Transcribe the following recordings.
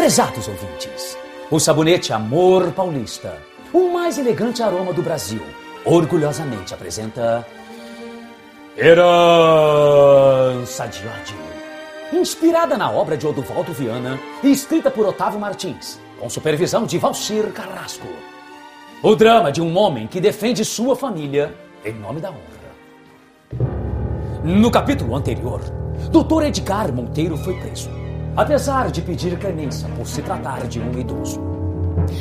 Prezados ouvintes, o sabonete Amor Paulista, o mais elegante aroma do Brasil, orgulhosamente apresenta Herança de ódio. Inspirada na obra de Oduvaldo Viana e escrita por Otávio Martins, com supervisão de Valcir Carrasco. O drama de um homem que defende sua família em nome da honra. No capítulo anterior, Dr. Edgar Monteiro foi preso, apesar de pedir clemência por se tratar de um idoso.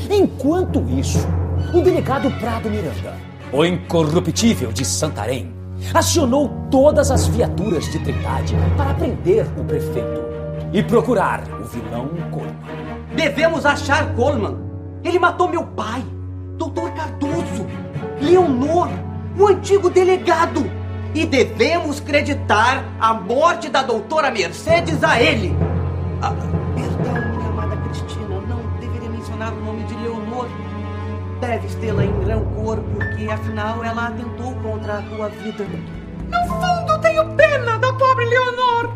Enquanto isso, o delegado Prado Miranda, o incorruptível de Santarém, acionou todas as viaturas de Trindade para prender o prefeito e procurar o vilão Coleman. Devemos achar Coleman. Ele matou meu pai, Doutor Cardoso, Leonor, o antigo delegado. E devemos creditar a morte da doutora Mercedes a ele. Ah, perdão, minha amada Cristina, não deveria mencionar o nome de Leonor. Deves tê-la em rancor, porque afinal ela atentou contra a tua vida. No fundo, tenho pena da pobre Leonor.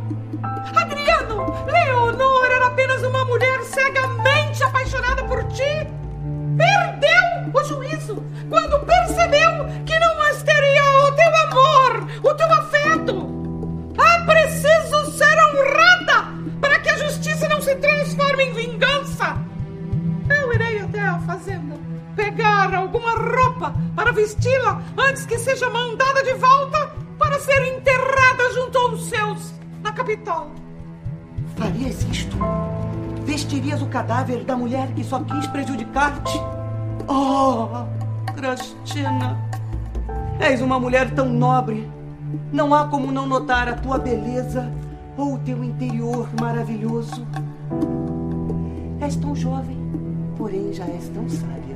Adriano, Leonor era apenas uma mulher cegamente apaixonada por ti. Perdeu o juízo quando percebeu que não em vingança. Eu irei até a fazenda pegar alguma roupa para vesti-la antes que seja mandada de volta para ser enterrada junto aos seus na capital. Farias isto? Vestirias o cadáver da mulher que só quis prejudicar-te? Oh, Cristina, és uma mulher tão nobre. Não há como não notar a tua beleza ou o teu interior maravilhoso. És tão jovem, porém já és tão sábia.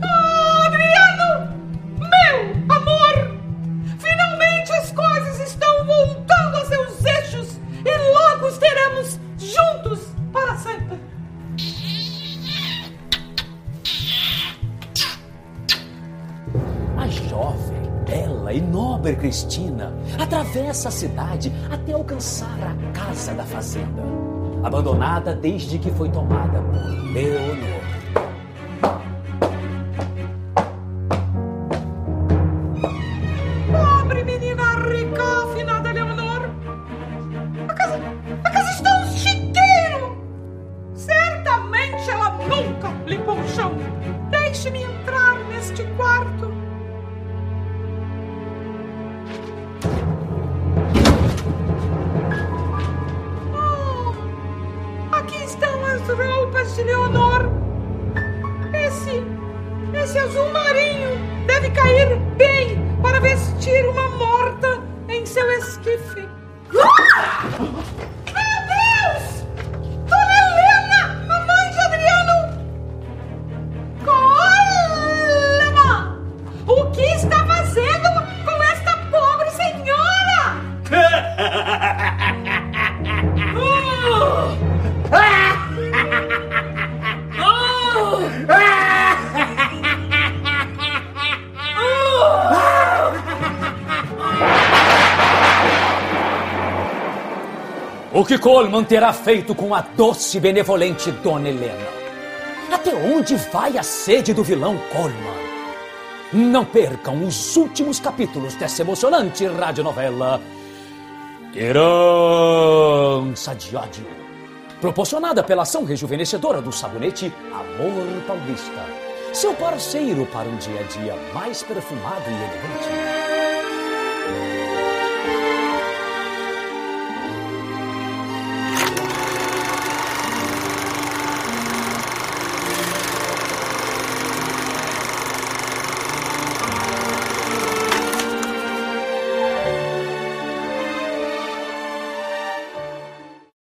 Oh, Adriano! Meu amor! Finalmente as coisas estão voltando a seus eixos e logo estaremos juntos para sempre. A jovem, bela e nobre Cristina atravessa a cidade até alcançar a casa da fazenda, abandonada desde que foi tomada por Leonor. As roupas de Leonor. Esse, esse azul marinho deve cair bem para vestir uma morta em seu esquife. Meu O que Coleman terá feito com a doce e benevolente Dona Helena? Até onde vai a sede do vilão Coleman? Não percam os últimos capítulos dessa emocionante radionovela Herança de ódio, proporcionada pela ação rejuvenescedora do sabonete Amor Paulista, seu parceiro para um dia a dia mais perfumado e elegante.